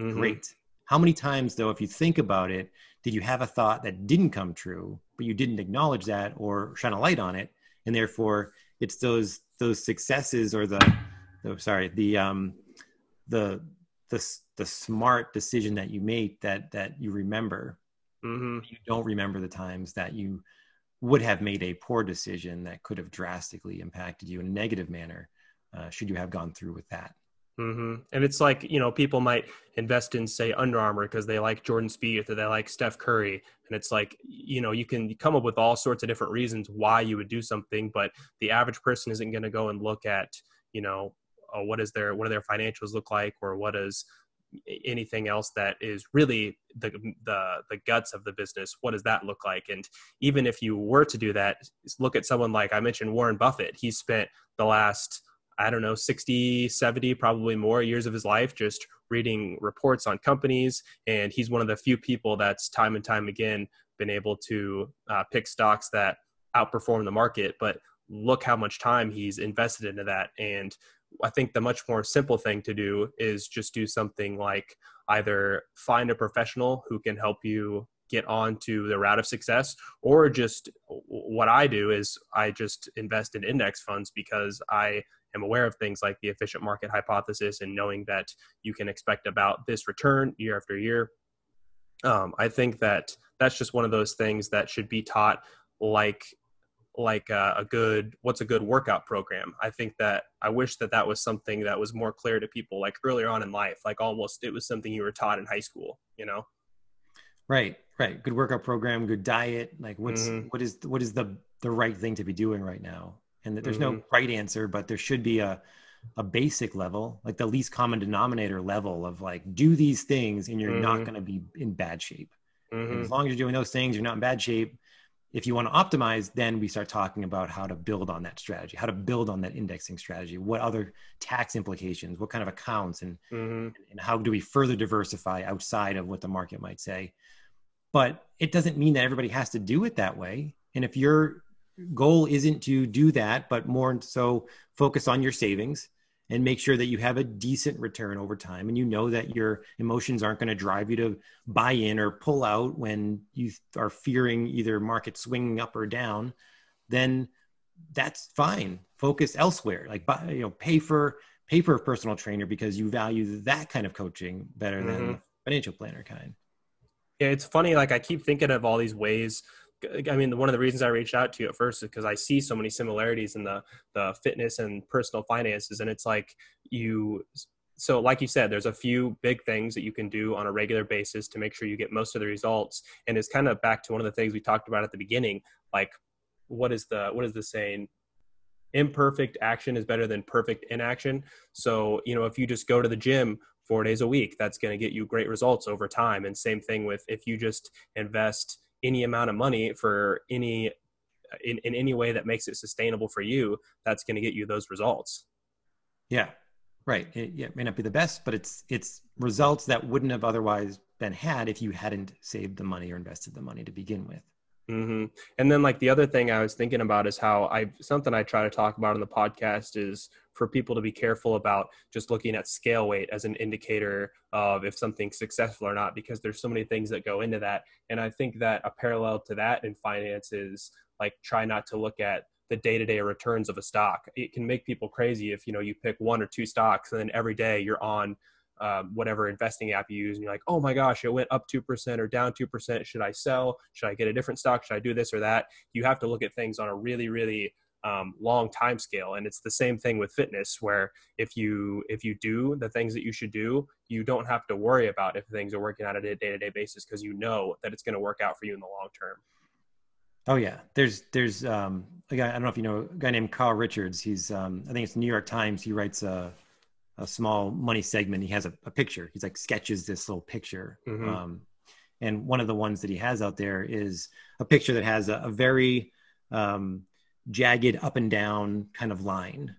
mm-hmm. great how many times though if you think about it did you have a thought that didn't come true but you didn't acknowledge that or shine a light on it and therefore it's those those successes or the, oh, sorry the um the the the smart decision that you make that that you remember mm-hmm. you don't remember the times that you would have made a poor decision that could have drastically impacted you in a negative manner uh, should you have gone through with that Mm-hmm. And it's like, you know, people might invest in, say, Under Armour because they like Jordan Spieth or they like Steph Curry. And it's like, you know, you can come up with all sorts of different reasons why you would do something, but the average person isn't going to go and look at, you know, uh, what is their, what do their financials look like or what is anything else that is really the, the the guts of the business what does that look like and even if you were to do that look at someone like i mentioned warren buffett he spent the last I don't know, 60, 70, probably more years of his life just reading reports on companies. And he's one of the few people that's time and time again been able to uh, pick stocks that outperform the market. But look how much time he's invested into that. And I think the much more simple thing to do is just do something like either find a professional who can help you get on to the route of success or just what i do is i just invest in index funds because i am aware of things like the efficient market hypothesis and knowing that you can expect about this return year after year. Um, I think that that's just one of those things that should be taught like like a, a, good what's a good workout program i think that i wish that that was something that was more clear to people like earlier on in life like almost it was something you were taught in high school you know right right good workout program good diet like what's mm-hmm. what is what is the the right thing to be doing right now and there's mm-hmm. no right answer but there should be a a basic level like the least common denominator level of like do these things and you're mm-hmm. not going to be in bad shape mm-hmm. as long as you're doing those things you're not in bad shape if you want to optimize then we start talking about how to build on that strategy how to build on that indexing strategy what other tax implications what kind of accounts and mm-hmm. and how do we further diversify outside of what the market might say but it doesn't mean that everybody has to do it that way and if you're goal isn't to do that, but more so focus on your savings and make sure that you have a decent return over time and you know that your emotions aren't going to drive you to buy in or pull out when you are fearing either market swinging up or down then that's fine. Focus elsewhere. Like you know pay for pay for a personal trainer because you value that kind of coaching better mm-hmm. than financial planner kind. Yeah it's funny like i keep thinking of all these ways I mean, one of the reasons I reached out to you at first is because I see so many similarities in the the fitness and personal finances, and it's like you. So, like you said, there's a few big things that you can do on a regular basis to make sure you get most of the results, and it's kind of back to one of the things we talked about at the beginning. Like, what is the what is the saying? Imperfect action is better than perfect inaction. So, you know, if you just go to the gym four days a week, that's going to get you great results over time. And same thing with if you just invest any amount of money for any in, in any way that makes it sustainable for you that's going to get you those results. Yeah. Right. It, yeah, it may not be the best but it's it's results that wouldn't have otherwise been had if you hadn't saved the money or invested the money to begin with. Mm-hmm. and then like the other thing i was thinking about is how i something i try to talk about on the podcast is for people to be careful about just looking at scale weight as an indicator of if something's successful or not, because there's so many things that go into that. And I think that a parallel to that in finance is like try not to look at the day-to-day returns of a stock. It can make people crazy if you know you pick one or two stocks and then every day you're on um, whatever investing app you use and you're like, oh my gosh, it went up two percent or down two percent. Should I sell? Should I get a different stock? Should I do this or that? You have to look at things on a really, really um, long time scale. And it's the same thing with fitness where if you if you do the things that you should do you don't have to worry about if things are working out on a day-to-day basis because you know that it's going to work out for you in the long term. Oh yeah. There's there's um a guy i don't know if you know a guy named carl richards. He's um i think it's the new york times. He writes a a small money segment. He has a, a picture. He's like sketches this little picture. Mm-hmm. um and one of the ones that he has out there is a picture that has a, a very um jagged up and down kind of line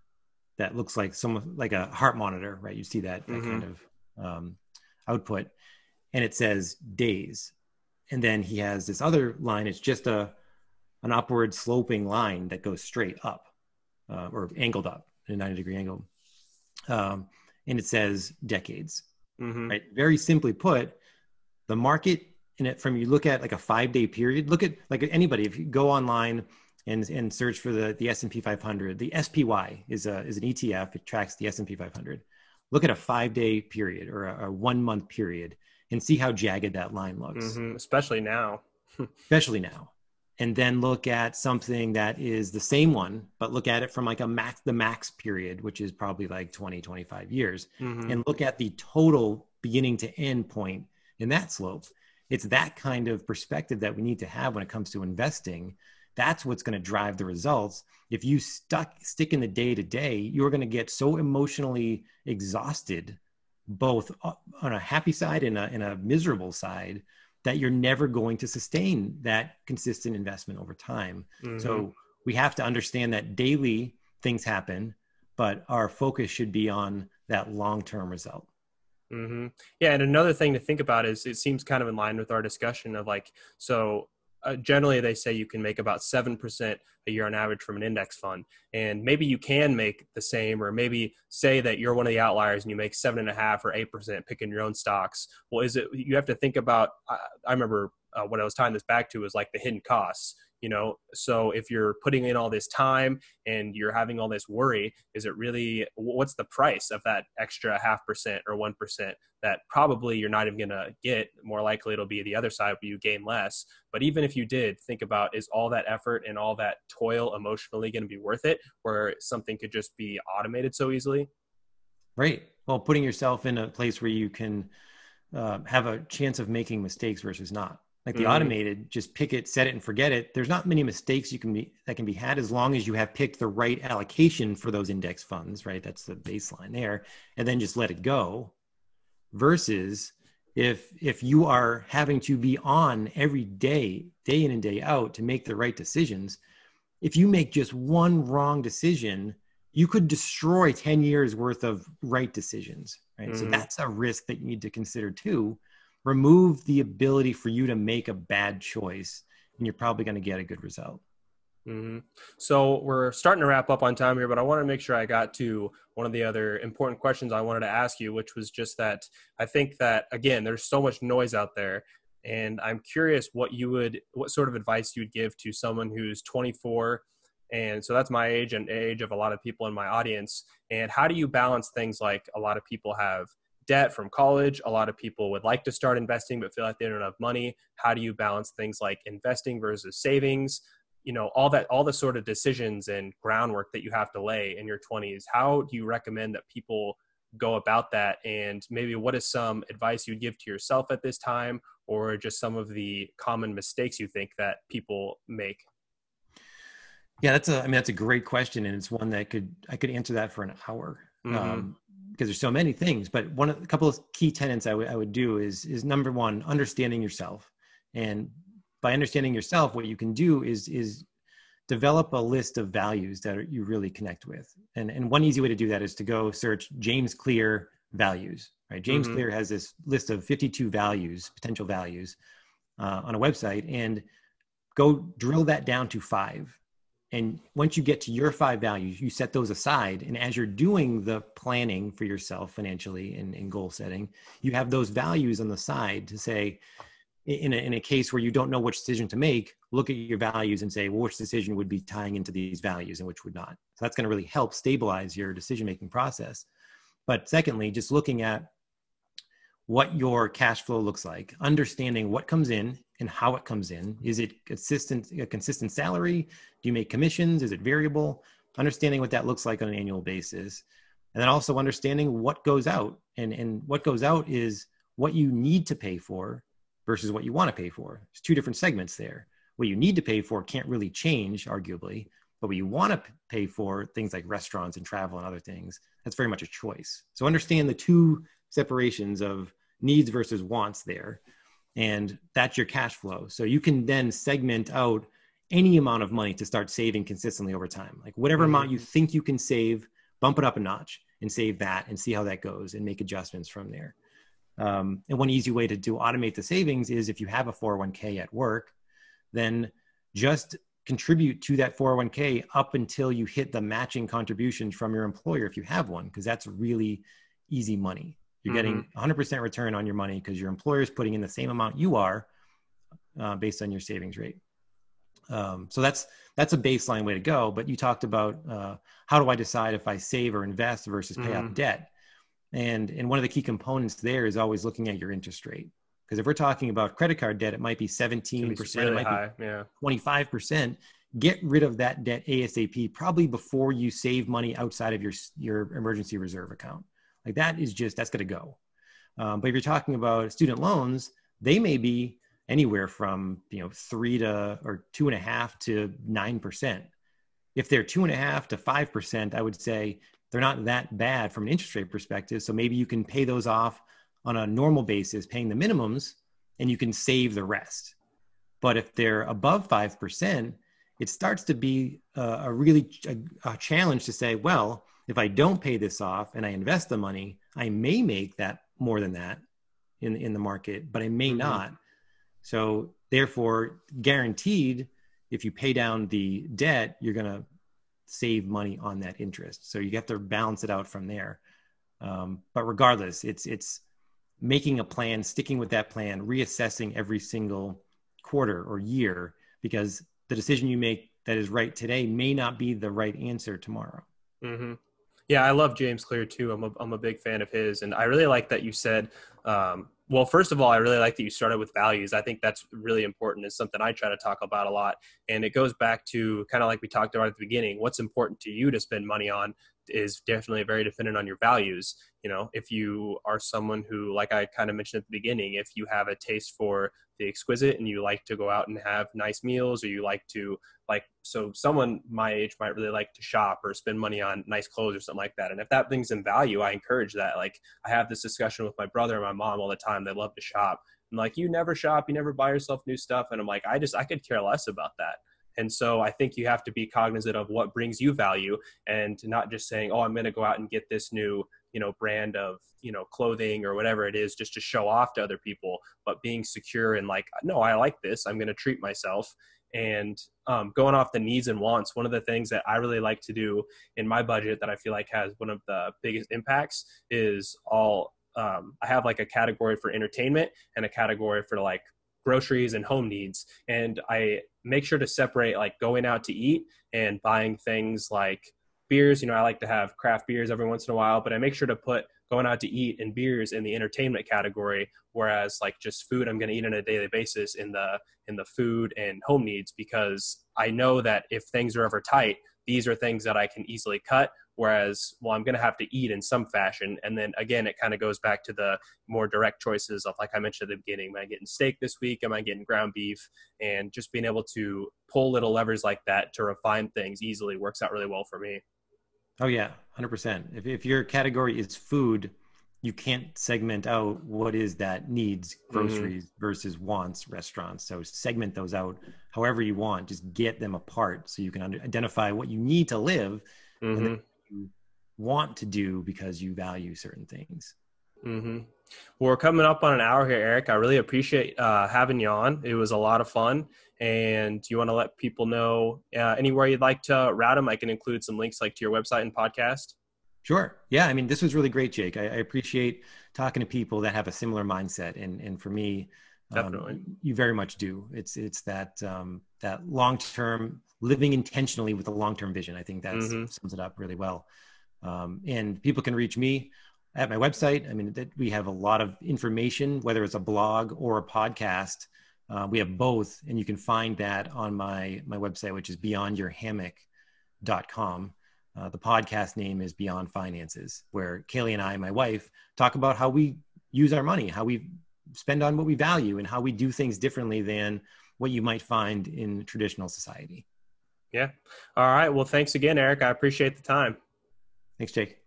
that looks like some like a heart monitor, right? You see that, that mm-hmm. kind of um, output, and it says days, and then he has this other line. It's just a an upward sloping line that goes straight up uh, or angled up in a 90 degree angle, um, and it says decades. Mm-hmm. Right? Very simply put, the market in it from you look at like a five day period. Look at like anybody if you go online and and search for the the S&P 500. The SPY is a is an ETF. It tracks the S&P 500. Look at a 5-day period or a, a 1 month period and see how jagged that line looks. Mm-hmm. Especially now. [LAUGHS] Especially now. And then look at something that is the same one, but look at it from like a max the max period, which is probably like 20 25 years. Mm-hmm. And look at the total beginning to end point in that slope. It's that kind of perspective that we need to have when it comes to investing that's what's going to drive the results if you stuck stick in the day to day you're going to get so emotionally exhausted both on a happy side and a, and a miserable side that you're never going to sustain that consistent investment over time mm-hmm. so we have to understand that daily things happen but our focus should be on that long-term result Mm-hmm. Yeah, and another thing to think about is it seems kind of in line with our discussion of like, so uh, generally they say you can make about 7% a year on average from an index fund. And maybe you can make the same or maybe say that you're one of the outliers and you make seven and a half or eight percent picking your own stocks. Well is it you have to think about i, I remember uh, what i was tying this back to is like the hidden costs you know? So if you're putting in all this time and you're having all this worry is it really what's the price of that extra half percent or one percent that probably you're not even going to get? More likely it'll be the other side where you gain less. But even if you did think about is all that effort and all that toil emotionally going to be worth it where something could just be automated so easily? Right. Well putting yourself in a place where you can uh, have a chance of making mistakes versus not like the mm-hmm. automated just pick it set it and forget it. There's not many mistakes you can be that can be had as long as you have picked the right allocation for those index funds right? That's the baseline there. And then just let it go versus if if you are having to be on every day day in and day out to make the right decisions if you make just one wrong decision you could destroy 10 years worth of right decisions right? Mm-hmm. so that's a risk that you need to consider too remove the ability for you to make a bad choice and you're probably going to get a good result mm-hmm. so we're starting to wrap up on time here but i want to make sure i got to one of the other important questions i wanted to ask you which was just that i think that again there's so much noise out there and i'm curious what you would what sort of advice you would give to someone who's 24 and so that's my age and age of a lot of people in my audience and how do you balance things like a lot of people have debt from college. A lot of people would like to start investing but feel like they don't have money. How do you balance things like investing versus savings? You know, all that, all the sort of decisions and groundwork that you have to lay in your 20s. How do you recommend that people go about that? And maybe what is some advice you'd give to yourself at this time, or just some of the common mistakes you think that people make? Yeah, that's a. I mean, that's a great question, and it's one that could I could answer that for an hour. Mm-hmm. Um, because there's so many things but one of a couple of key tenets I, would do is is number one understanding yourself. And by understanding yourself what you can do is is develop a list of values that you really connect with. And and one easy way to do that is to go search james clear values right? James mm-hmm. clear has this list of 52 values potential values uh, on a website and go drill that down to five and once you get to your five values you set those aside. And as you're doing the planning for yourself financially and, and goal setting you have those values on the side to say in a, in a case where you don't know which decision to make look at your values and say well, which decision would be tying into these values and which would not. So that's going to really help stabilize your decision making process. But secondly just looking at what your cash flow looks like understanding what comes in and how it comes in. Is it consistent, a consistent salary? Do you make commissions? Is it variable? Understanding what that looks like on an annual basis. And then also understanding what goes out. And, and what goes out is what you need to pay for versus what you want to pay for. There's two different segments there. What you need to pay for can't really change, arguably, but what you want to pay for, things like restaurants and travel and other things, that's very much a choice. So understand the two separations of needs versus wants there and that's your cash flow so you can then segment out any amount of money to start saving consistently over time like whatever mm-hmm. amount you think you can save bump it up a notch and save that and see how that goes and make adjustments from there. Um, and one easy way to do automate the savings is if you have a 401k at work, then just contribute to that 401k up until you hit the matching contributions from your employer if you have one, because that's really easy money. You're mm-hmm. getting 100% return on your money because your employer is putting in the same amount you are uh, based on your savings rate. Um, so that's that's a baseline way to go. But you talked about uh, how do I decide if I save or invest versus pay mm-hmm. off debt, and and one of the key components there is always looking at your interest rate. Because if we're talking about credit card debt, it might be 17%, really it might high. be yeah. 25%. Get rid of that debt ASAP, probably before you save money outside of your, your emergency reserve account. Like that is just, that's going to go. Um, but if you're talking about student loans, they may be anywhere from, you know, three to, or two and a half to 9%. If they're two and a half to 5%, I would say they're not that bad from an interest rate perspective. So maybe you can pay those off on a normal basis paying the minimums and you can save the rest. But if they're above 5%, it starts to be a, a really a, a, challenge to say, well, if I don't pay this off and I invest the money, I may make that more than that in, in the market, but I may mm-hmm. not. So therefore, guaranteed, if you pay down the debt, you're going to save money on that interest. So you have to balance it out from there. Um, but regardless, it's it's making a plan, sticking with that plan, reassessing every single quarter or year because the decision you make that is right today may not be the right answer tomorrow. Mm-hmm. Yeah, I love James Clear too. I'm a, I'm a big fan of his. And I really like that you said, um, well, first of all, I really like that you started with values. I think that's really important. It's something I try to talk about a lot. And it goes back to kind of like we talked about at the beginning what's important to you to spend money on is definitely very dependent on your values. You know, if you are someone who, like I kind of mentioned at the beginning, if you have a taste for the exquisite and you like to go out and have nice meals, or you like to like, so someone my age might really like to shop or spend money on nice clothes or something like that. And if that brings in value, I encourage that. Like, I have this discussion with my brother and my mom all the time. They love to shop. I'm like, you never shop, you never buy yourself new stuff. And I'm like, I just, I could care less about that. And so I think you have to be cognizant of what brings you value and not just saying, oh, I'm going to go out and get this new, you know, brand of, you know, clothing or whatever it is just to show off to other people, but being secure and like, no, I like this. I'm going to treat myself. And um, going off the needs and wants, one of the things that I really like to do in my budget that I feel like has one of the biggest impacts is all um, I have like a category for entertainment and a category for like groceries and home needs. And i make sure to separate like going out to eat and buying things like beers. You know i like to have craft beers every once in a while but i make sure to put going out to eat and beers in the entertainment category whereas like just food i'm going to eat on a daily basis in the in the food and home needs because i know that if things are ever tight these are things that i can easily cut Whereas, well, I'm going to have to eat in some fashion. And then again, it kind of goes back to the more direct choices of, like I mentioned at the beginning, am I getting steak this week? Am I getting ground beef? And just being able to pull little levers like that to refine things easily works out really well for me. Oh, yeah, 100%. If, if your category is food, you can't segment out what is that needs mm-hmm. groceries mm-hmm. versus wants restaurants so segment those out however you want just get them apart so you can identify what you need to live mm-hmm. and you want to do because you value certain things. Mm-hmm. Well, we're coming up on an hour here, Eric. I really appreciate uh, having you on. It was a lot of fun. And you want to let people know uh, anywhere you'd like to route them? I can include some links like to your website and podcast. Sure. Yeah. I mean, this was really great, Jake. I, I appreciate talking to people that have a similar mindset. And, and for me, um, Definitely. Um, you very much do. It's, it's that, um, that long-term living intentionally with a long-term vision. I think that mm-hmm. sums it up really well. Um, and people can reach me at my website. I mean, that we have a lot of information, whether it's a blog or a podcast. Uh, we have both, and you can find that on my my website, which is beyondyourhammock.com. Uh, the podcast name is Beyond Finances, where Kaylee and I, my wife, talk about how we use our money, how we spend on what we value, and how we do things differently than what you might find in traditional society. Yeah. All right. Well, thanks again, Eric. I appreciate the time. Thanks, Jake.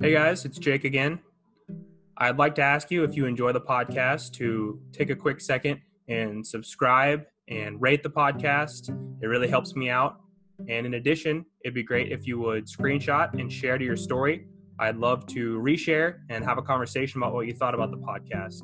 Hey guys, it's Jake again. I'd like to ask you if you enjoy the podcast to take a quick second and subscribe and rate the podcast. It really helps me out. And in addition, it'd be great if you would screenshot and share to your story. I'd love to reshare and have a conversation about what you thought about the podcast.